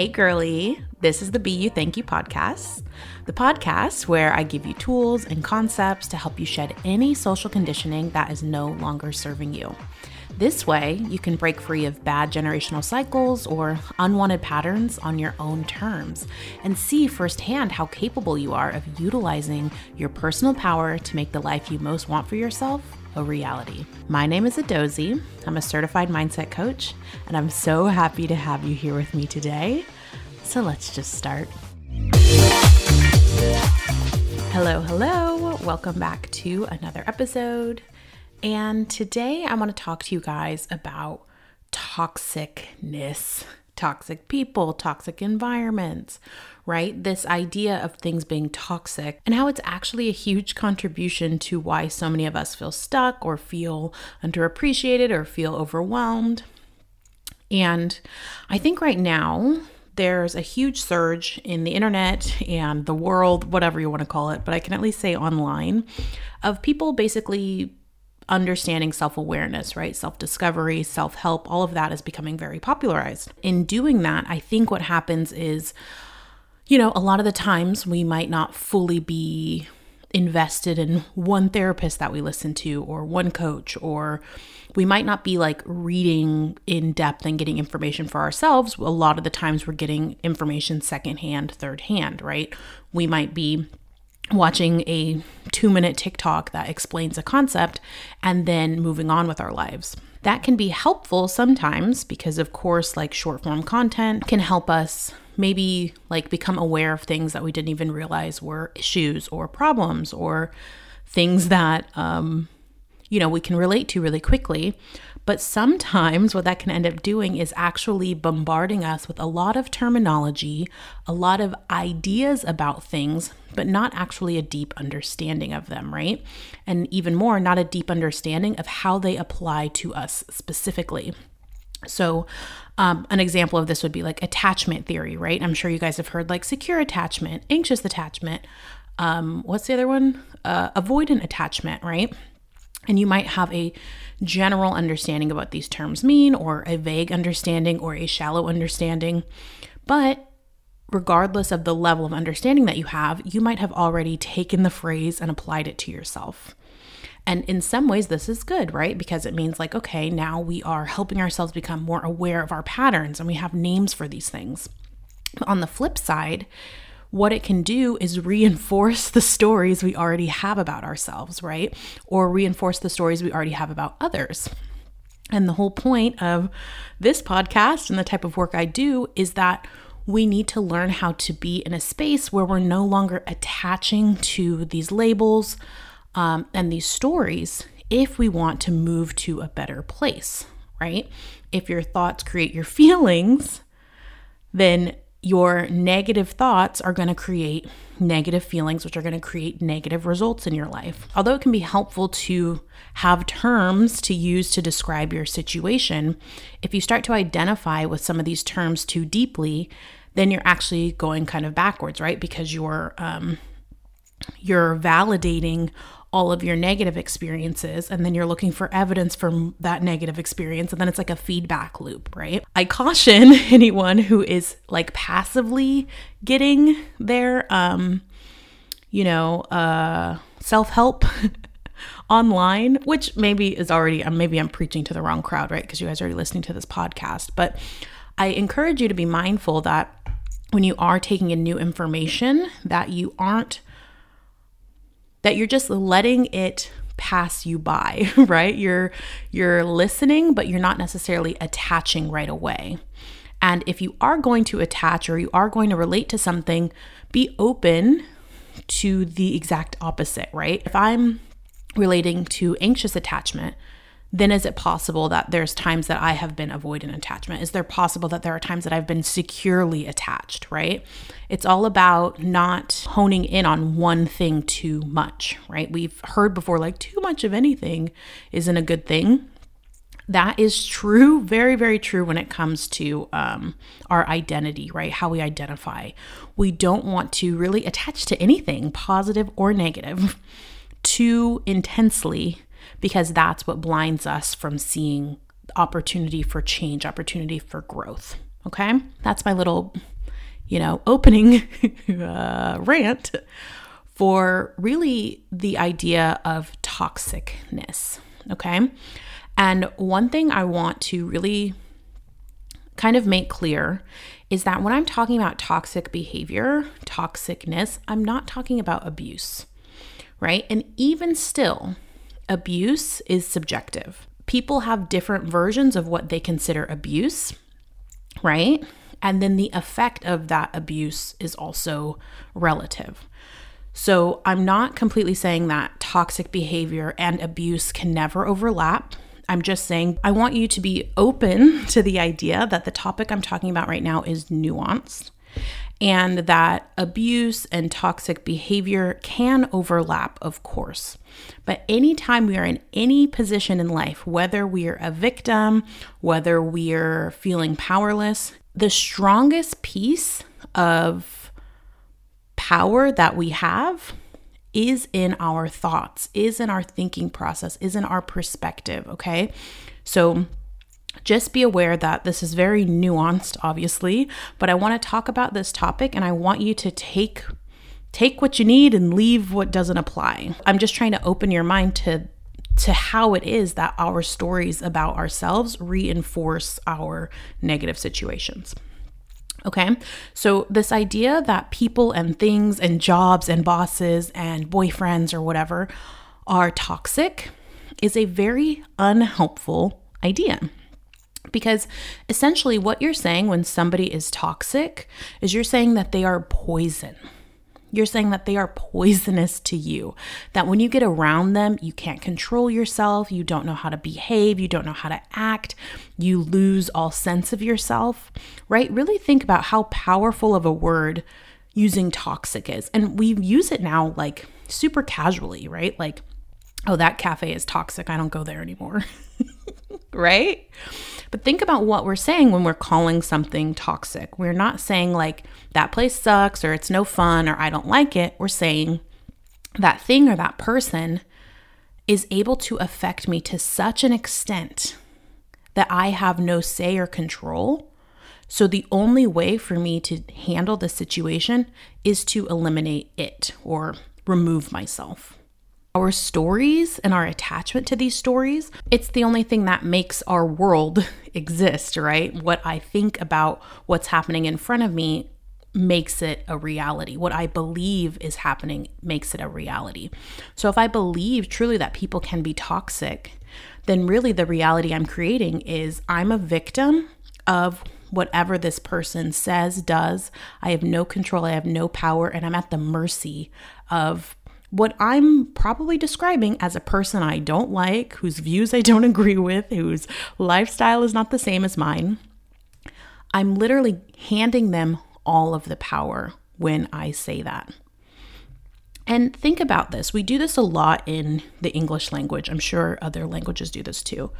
Hey, girly. This is the Be You Thank You podcast, the podcast where I give you tools and concepts to help you shed any social conditioning that is no longer serving you. This way, you can break free of bad generational cycles or unwanted patterns on your own terms and see firsthand how capable you are of utilizing your personal power to make the life you most want for yourself a reality. My name is Adozi. I'm a certified mindset coach, and I'm so happy to have you here with me today. So let's just start. Hello, hello. Welcome back to another episode. And today I want to talk to you guys about toxicness, toxic people, toxic environments, right? This idea of things being toxic and how it's actually a huge contribution to why so many of us feel stuck or feel underappreciated or feel overwhelmed. And I think right now, there's a huge surge in the internet and the world, whatever you want to call it, but I can at least say online, of people basically understanding self awareness, right? Self discovery, self help, all of that is becoming very popularized. In doing that, I think what happens is, you know, a lot of the times we might not fully be invested in one therapist that we listen to or one coach or we might not be like reading in depth and getting information for ourselves a lot of the times we're getting information secondhand third hand right we might be watching a two minute TikTok that explains a concept and then moving on with our lives. That can be helpful sometimes because, of course, like short form content can help us maybe like become aware of things that we didn't even realize were issues or problems or things that, um, you know, we can relate to really quickly. But sometimes what that can end up doing is actually bombarding us with a lot of terminology, a lot of ideas about things, but not actually a deep understanding of them, right? And even more, not a deep understanding of how they apply to us specifically. So, um, an example of this would be like attachment theory, right? I'm sure you guys have heard like secure attachment, anxious attachment. Um, what's the other one? Uh, avoidant attachment, right? And you might have a general understanding of what these terms mean, or a vague understanding, or a shallow understanding. But regardless of the level of understanding that you have, you might have already taken the phrase and applied it to yourself. And in some ways, this is good, right? Because it means like, okay, now we are helping ourselves become more aware of our patterns and we have names for these things. On the flip side, what it can do is reinforce the stories we already have about ourselves, right? Or reinforce the stories we already have about others. And the whole point of this podcast and the type of work I do is that we need to learn how to be in a space where we're no longer attaching to these labels um, and these stories if we want to move to a better place, right? If your thoughts create your feelings, then your negative thoughts are going to create negative feelings, which are going to create negative results in your life. Although it can be helpful to have terms to use to describe your situation, if you start to identify with some of these terms too deeply, then you're actually going kind of backwards, right? Because you're um, you're validating all of your negative experiences and then you're looking for evidence from that negative experience and then it's like a feedback loop, right? I caution anyone who is like passively getting their um you know, uh self-help online, which maybe is already um, maybe I'm preaching to the wrong crowd, right? Because you guys are already listening to this podcast, but I encourage you to be mindful that when you are taking in new information that you aren't that you're just letting it pass you by, right? You're you're listening but you're not necessarily attaching right away. And if you are going to attach or you are going to relate to something, be open to the exact opposite, right? If I'm relating to anxious attachment, then is it possible that there's times that I have been avoidant attachment? Is there possible that there are times that I've been securely attached, right? It's all about not honing in on one thing too much, right? We've heard before like too much of anything isn't a good thing. That is true, very, very true when it comes to um, our identity, right? How we identify. We don't want to really attach to anything, positive or negative, too intensely because that's what blinds us from seeing opportunity for change, opportunity for growth. Okay? That's my little you know, opening uh, rant for really the idea of toxicness. Okay. And one thing I want to really kind of make clear is that when I'm talking about toxic behavior, toxicness, I'm not talking about abuse, right? And even still, abuse is subjective. People have different versions of what they consider abuse, right? And then the effect of that abuse is also relative. So I'm not completely saying that toxic behavior and abuse can never overlap. I'm just saying I want you to be open to the idea that the topic I'm talking about right now is nuanced and that abuse and toxic behavior can overlap, of course. But anytime we are in any position in life, whether we're a victim, whether we're feeling powerless, the strongest piece of power that we have is in our thoughts, is in our thinking process, is in our perspective, okay? So just be aware that this is very nuanced obviously, but I want to talk about this topic and I want you to take take what you need and leave what doesn't apply. I'm just trying to open your mind to to how it is that our stories about ourselves reinforce our negative situations. Okay, so this idea that people and things and jobs and bosses and boyfriends or whatever are toxic is a very unhelpful idea. Because essentially, what you're saying when somebody is toxic is you're saying that they are poison. You're saying that they are poisonous to you, that when you get around them, you can't control yourself, you don't know how to behave, you don't know how to act, you lose all sense of yourself, right? Really think about how powerful of a word using toxic is. And we use it now like super casually, right? Like, oh, that cafe is toxic, I don't go there anymore, right? But think about what we're saying when we're calling something toxic. We're not saying like that place sucks or it's no fun or I don't like it. We're saying that thing or that person is able to affect me to such an extent that I have no say or control. So the only way for me to handle the situation is to eliminate it or remove myself our stories and our attachment to these stories, it's the only thing that makes our world exist, right? What I think about what's happening in front of me makes it a reality. What I believe is happening makes it a reality. So if I believe truly that people can be toxic, then really the reality I'm creating is I'm a victim of whatever this person says, does. I have no control, I have no power, and I'm at the mercy of what I'm probably describing as a person I don't like, whose views I don't agree with, whose lifestyle is not the same as mine. I'm literally handing them all of the power when I say that. And think about this. We do this a lot in the English language. I'm sure other languages do this too.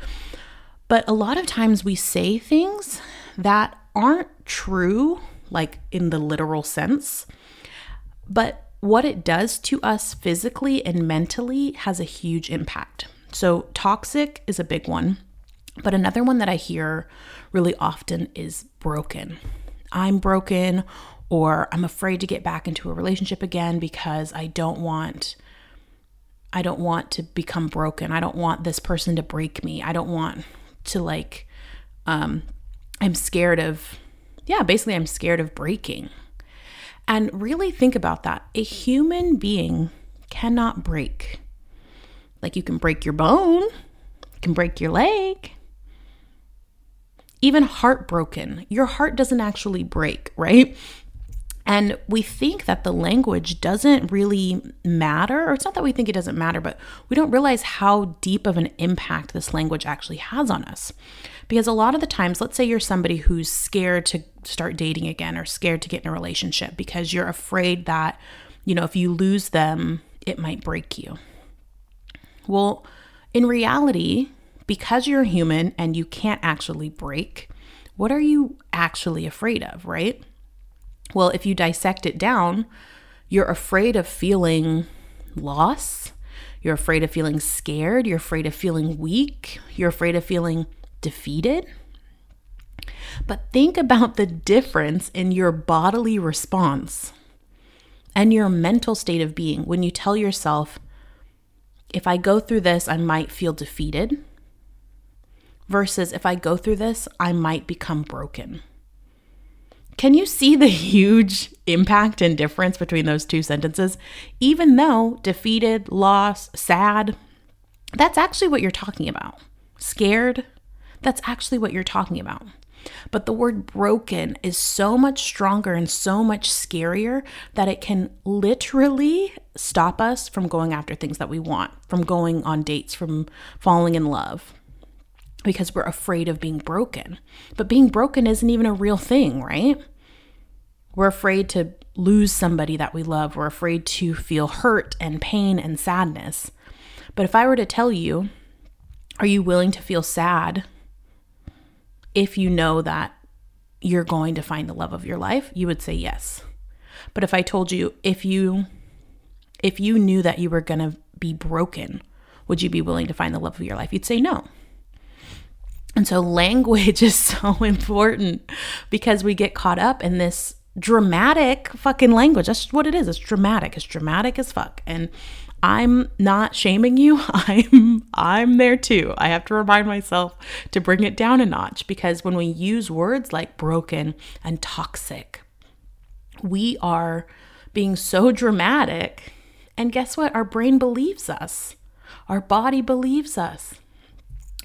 But a lot of times we say things that aren't true, like in the literal sense, but what it does to us physically and mentally has a huge impact. So, toxic is a big one, but another one that I hear really often is broken. I'm broken, or I'm afraid to get back into a relationship again because I don't want. I don't want to become broken. I don't want this person to break me. I don't want to like um I'm scared of yeah, basically I'm scared of breaking. And really think about that. A human being cannot break. Like you can break your bone, you can break your leg. Even heartbroken, your heart doesn't actually break, right? And we think that the language doesn't really matter, or it's not that we think it doesn't matter, but we don't realize how deep of an impact this language actually has on us. Because a lot of the times, let's say you're somebody who's scared to start dating again or scared to get in a relationship because you're afraid that, you know, if you lose them, it might break you. Well, in reality, because you're human and you can't actually break, what are you actually afraid of, right? Well, if you dissect it down, you're afraid of feeling loss. You're afraid of feeling scared. You're afraid of feeling weak. You're afraid of feeling defeated. But think about the difference in your bodily response and your mental state of being when you tell yourself, if I go through this, I might feel defeated, versus if I go through this, I might become broken. Can you see the huge impact and difference between those two sentences? Even though defeated, lost, sad, that's actually what you're talking about. Scared, that's actually what you're talking about. But the word broken is so much stronger and so much scarier that it can literally stop us from going after things that we want, from going on dates, from falling in love, because we're afraid of being broken. But being broken isn't even a real thing, right? We're afraid to lose somebody that we love. We're afraid to feel hurt and pain and sadness. But if I were to tell you, are you willing to feel sad if you know that you're going to find the love of your life, you would say yes. But if I told you if you if you knew that you were going to be broken, would you be willing to find the love of your life? You'd say no. And so language is so important because we get caught up in this dramatic fucking language. That's what it is. It's dramatic. It's dramatic as fuck. And I'm not shaming you. I'm I'm there too. I have to remind myself to bring it down a notch because when we use words like broken and toxic, we are being so dramatic. And guess what? Our brain believes us. Our body believes us.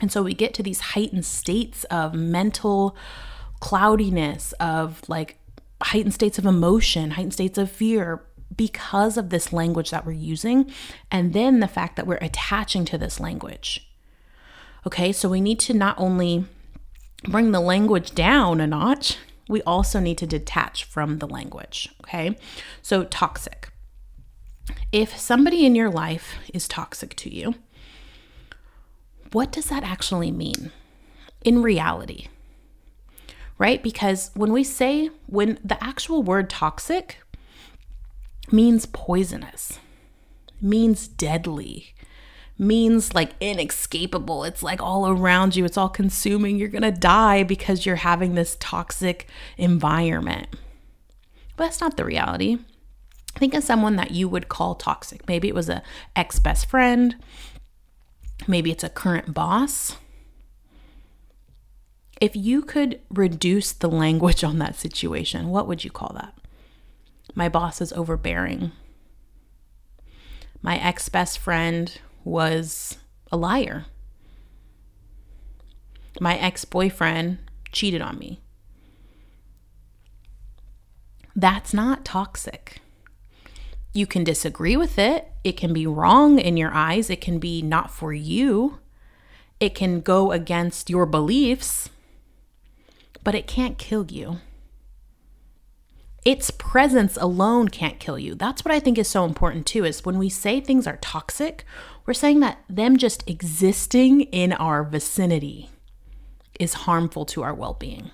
And so we get to these heightened states of mental cloudiness, of like heightened states of emotion, heightened states of fear, because of this language that we're using, and then the fact that we're attaching to this language. Okay, so we need to not only bring the language down a notch, we also need to detach from the language. Okay, so toxic. If somebody in your life is toxic to you, what does that actually mean in reality? Right? Because when we say, when the actual word toxic means poisonous, means deadly, means like inescapable. It's like all around you, it's all consuming. You're going to die because you're having this toxic environment. But that's not the reality. Think of someone that you would call toxic. Maybe it was a ex best friend, maybe it's a current boss. If you could reduce the language on that situation, what would you call that? My boss is overbearing. My ex best friend was a liar. My ex boyfriend cheated on me. That's not toxic. You can disagree with it. It can be wrong in your eyes. It can be not for you. It can go against your beliefs, but it can't kill you its presence alone can't kill you. That's what I think is so important too is when we say things are toxic, we're saying that them just existing in our vicinity is harmful to our well-being.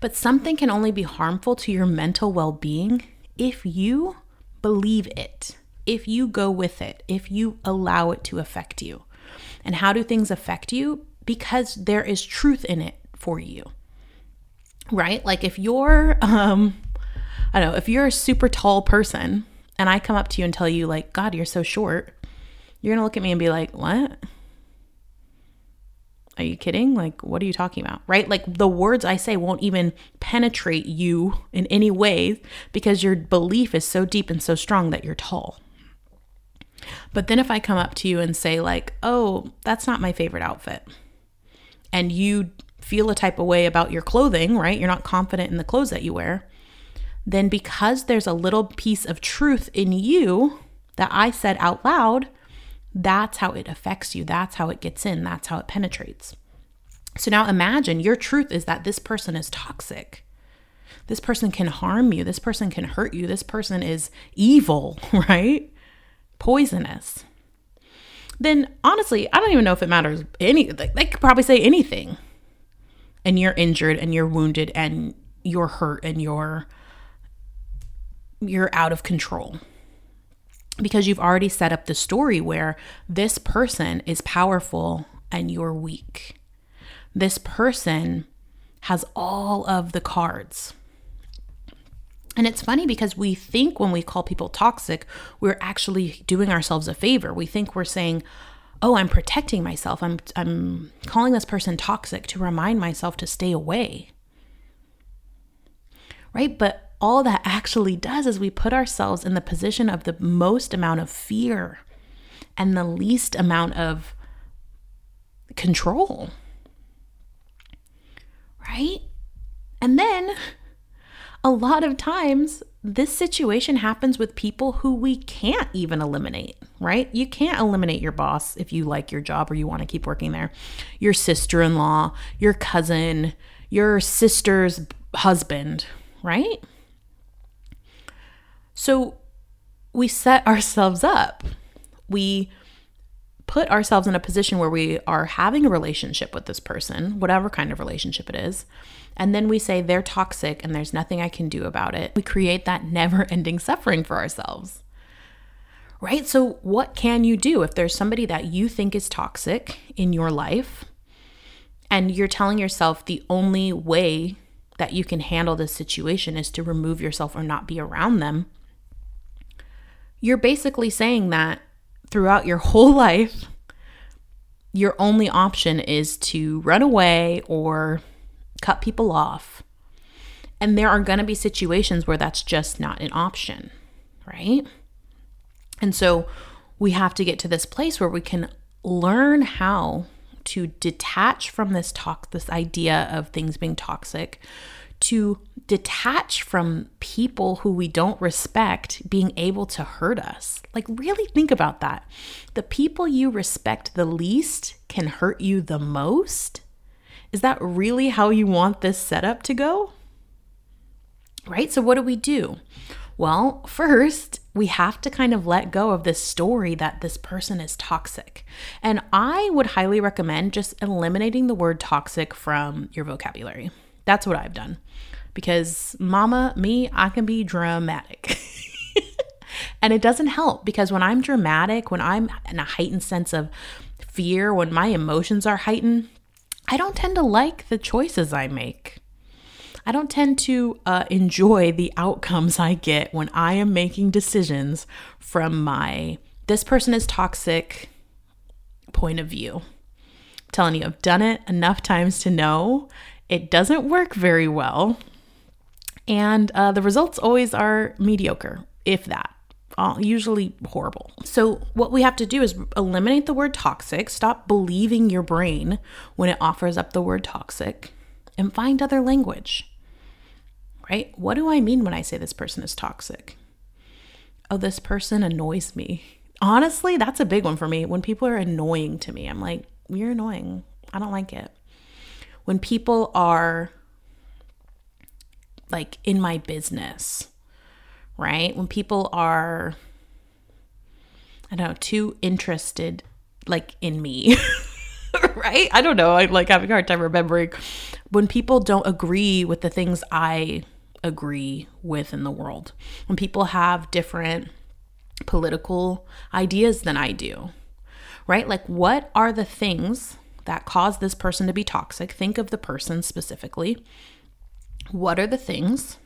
But something can only be harmful to your mental well-being if you believe it, if you go with it, if you allow it to affect you. And how do things affect you? Because there is truth in it for you right? Like if you're, um, I don't know, if you're a super tall person and I come up to you and tell you, like, God, you're so short, you're gonna look at me and be like, what? Are you kidding? Like, what are you talking about? Right? Like, the words I say won't even penetrate you in any way because your belief is so deep and so strong that you're tall. But then if I come up to you and say, like, oh, that's not my favorite outfit, and you feel a type of way about your clothing, right? You're not confident in the clothes that you wear. Then, because there's a little piece of truth in you that I said out loud, that's how it affects you. That's how it gets in. That's how it penetrates. So now imagine your truth is that this person is toxic. This person can harm you. This person can hurt you. This person is evil, right? Poisonous. Then honestly, I don't even know if it matters any like they could probably say anything and you're injured and you're wounded and you're hurt and you're you're out of control because you've already set up the story where this person is powerful and you're weak. this person has all of the cards. And it's funny because we think when we call people toxic, we're actually doing ourselves a favor. We think we're saying, "Oh, I'm protecting myself. I'm I'm calling this person toxic to remind myself to stay away." Right? But all that actually does is we put ourselves in the position of the most amount of fear and the least amount of control. Right? And then a lot of times this situation happens with people who we can't even eliminate, right? You can't eliminate your boss if you like your job or you want to keep working there. Your sister in law, your cousin, your sister's husband, right? So we set ourselves up. We put ourselves in a position where we are having a relationship with this person, whatever kind of relationship it is, and then we say they're toxic and there's nothing I can do about it. We create that never ending suffering for ourselves. Right? So, what can you do if there's somebody that you think is toxic in your life and you're telling yourself the only way that you can handle this situation is to remove yourself or not be around them? You're basically saying that throughout your whole life, your only option is to run away or cut people off. And there are going to be situations where that's just not an option, right? And so we have to get to this place where we can learn how to detach from this talk this idea of things being toxic to detach from people who we don't respect being able to hurt us. Like, really think about that. The people you respect the least can hurt you the most. Is that really how you want this setup to go? Right? So, what do we do? Well, first, we have to kind of let go of this story that this person is toxic. And I would highly recommend just eliminating the word toxic from your vocabulary. That's what I've done because mama, me, I can be dramatic. and it doesn't help because when I'm dramatic, when I'm in a heightened sense of fear, when my emotions are heightened, I don't tend to like the choices I make. I don't tend to uh, enjoy the outcomes I get when I am making decisions from my this person is toxic point of view. I'm telling you, I've done it enough times to know it doesn't work very well. And uh, the results always are mediocre, if that. Uh, usually horrible. So, what we have to do is eliminate the word toxic, stop believing your brain when it offers up the word toxic, and find other language. Right? What do I mean when I say this person is toxic? Oh, this person annoys me. Honestly, that's a big one for me. When people are annoying to me, I'm like, you're annoying. I don't like it. When people are like in my business, right? When people are, I don't know, too interested like in me, right? I don't know. I'm like having a hard time remembering when people don't agree with the things I agree with in the world. When people have different political ideas than I do, right? Like, what are the things that cause this person to be toxic? Think of the person specifically what are the things?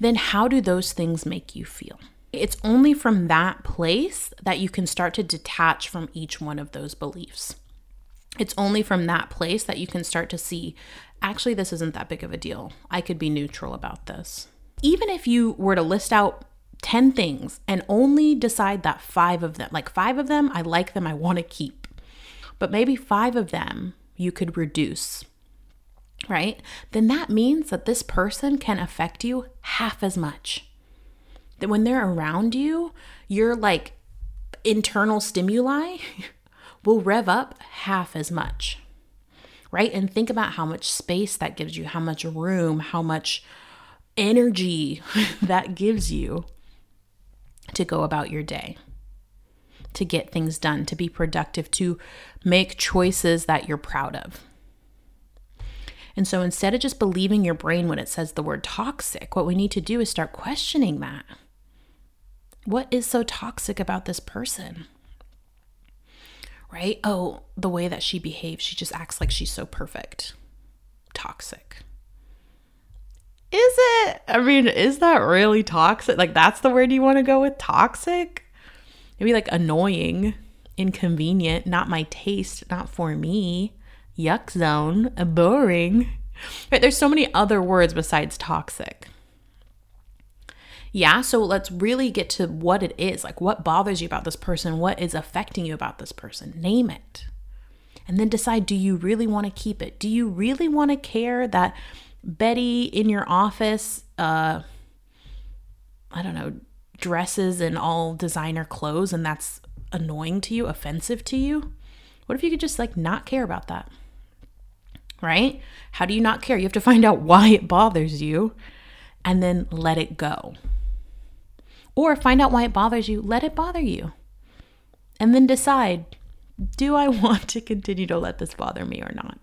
Then how do those things make you feel? It's only from that place that you can start to detach from each one of those beliefs. It's only from that place that you can start to see actually, this isn't that big of a deal. I could be neutral about this. Even if you were to list out 10 things and only decide that five of them, like five of them, I like them, I want to keep, but maybe five of them you could reduce right? Then that means that this person can affect you half as much. That when they're around you, your like internal stimuli will rev up half as much, right? And think about how much space that gives you, how much room, how much energy that gives you to go about your day, to get things done, to be productive, to make choices that you're proud of. And so instead of just believing your brain when it says the word toxic, what we need to do is start questioning that. What is so toxic about this person? Right? Oh, the way that she behaves, she just acts like she's so perfect. Toxic. Is it? I mean, is that really toxic? Like, that's the word you want to go with? Toxic? Maybe like annoying, inconvenient, not my taste, not for me, yuck zone, boring. Right? There's so many other words besides toxic. Yeah, so let's really get to what it is. Like, what bothers you about this person? What is affecting you about this person? Name it. And then decide do you really want to keep it? Do you really want to care that Betty in your office, uh, I don't know, dresses in all designer clothes and that's annoying to you, offensive to you? What if you could just like not care about that? Right? How do you not care? You have to find out why it bothers you and then let it go. Or find out why it bothers you, let it bother you. And then decide do I want to continue to let this bother me or not?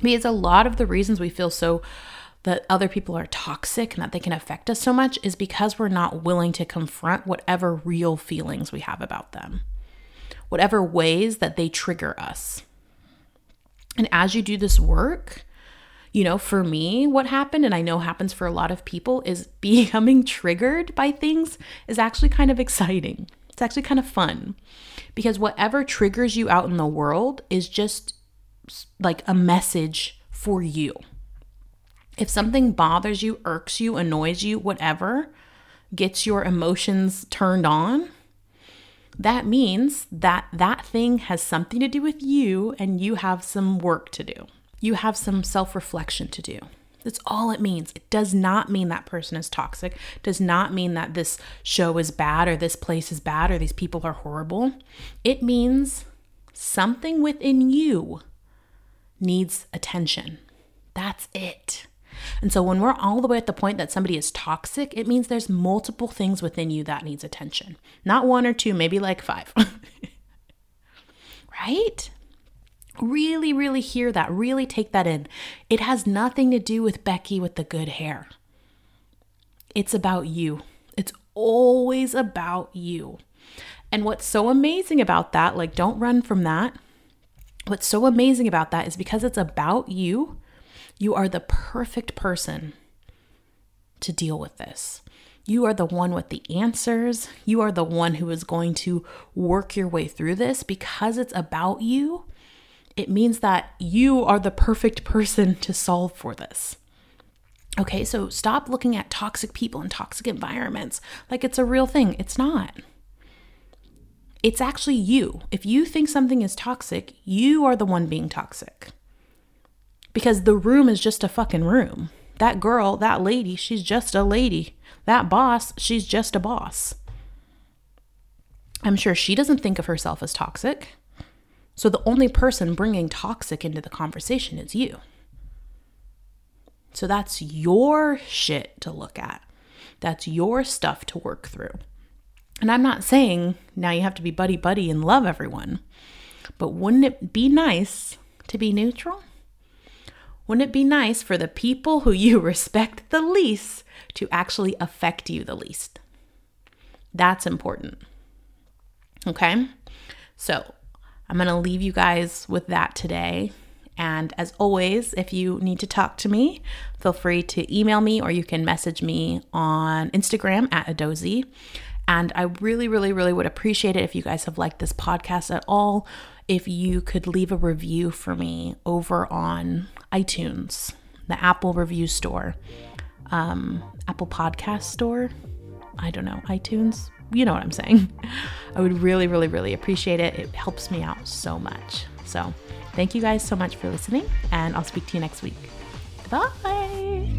Because a lot of the reasons we feel so that other people are toxic and that they can affect us so much is because we're not willing to confront whatever real feelings we have about them, whatever ways that they trigger us. And as you do this work, you know, for me, what happened, and I know happens for a lot of people, is becoming triggered by things is actually kind of exciting. It's actually kind of fun because whatever triggers you out in the world is just like a message for you. If something bothers you, irks you, annoys you, whatever, gets your emotions turned on, that means that that thing has something to do with you and you have some work to do. You have some self reflection to do. That's all it means. It does not mean that person is toxic. Does not mean that this show is bad or this place is bad or these people are horrible. It means something within you needs attention. That's it. And so when we're all the way at the point that somebody is toxic, it means there's multiple things within you that needs attention. Not one or two, maybe like five. right? Really, really hear that. Really take that in. It has nothing to do with Becky with the good hair. It's about you. It's always about you. And what's so amazing about that, like, don't run from that. What's so amazing about that is because it's about you, you are the perfect person to deal with this. You are the one with the answers. You are the one who is going to work your way through this because it's about you. It means that you are the perfect person to solve for this. Okay, so stop looking at toxic people and toxic environments like it's a real thing. It's not. It's actually you. If you think something is toxic, you are the one being toxic. Because the room is just a fucking room. That girl, that lady, she's just a lady. That boss, she's just a boss. I'm sure she doesn't think of herself as toxic. So the only person bringing toxic into the conversation is you. So that's your shit to look at. That's your stuff to work through. And I'm not saying now you have to be buddy buddy and love everyone, but wouldn't it be nice to be neutral? Wouldn't it be nice for the people who you respect the least to actually affect you the least? That's important. Okay? So I'm going to leave you guys with that today. And as always, if you need to talk to me, feel free to email me or you can message me on Instagram at Adozi. And I really, really, really would appreciate it if you guys have liked this podcast at all. If you could leave a review for me over on iTunes, the Apple review store, um, Apple Podcast store. I don't know, iTunes. You know what I'm saying. I would really, really, really appreciate it. It helps me out so much. So, thank you guys so much for listening, and I'll speak to you next week. Bye.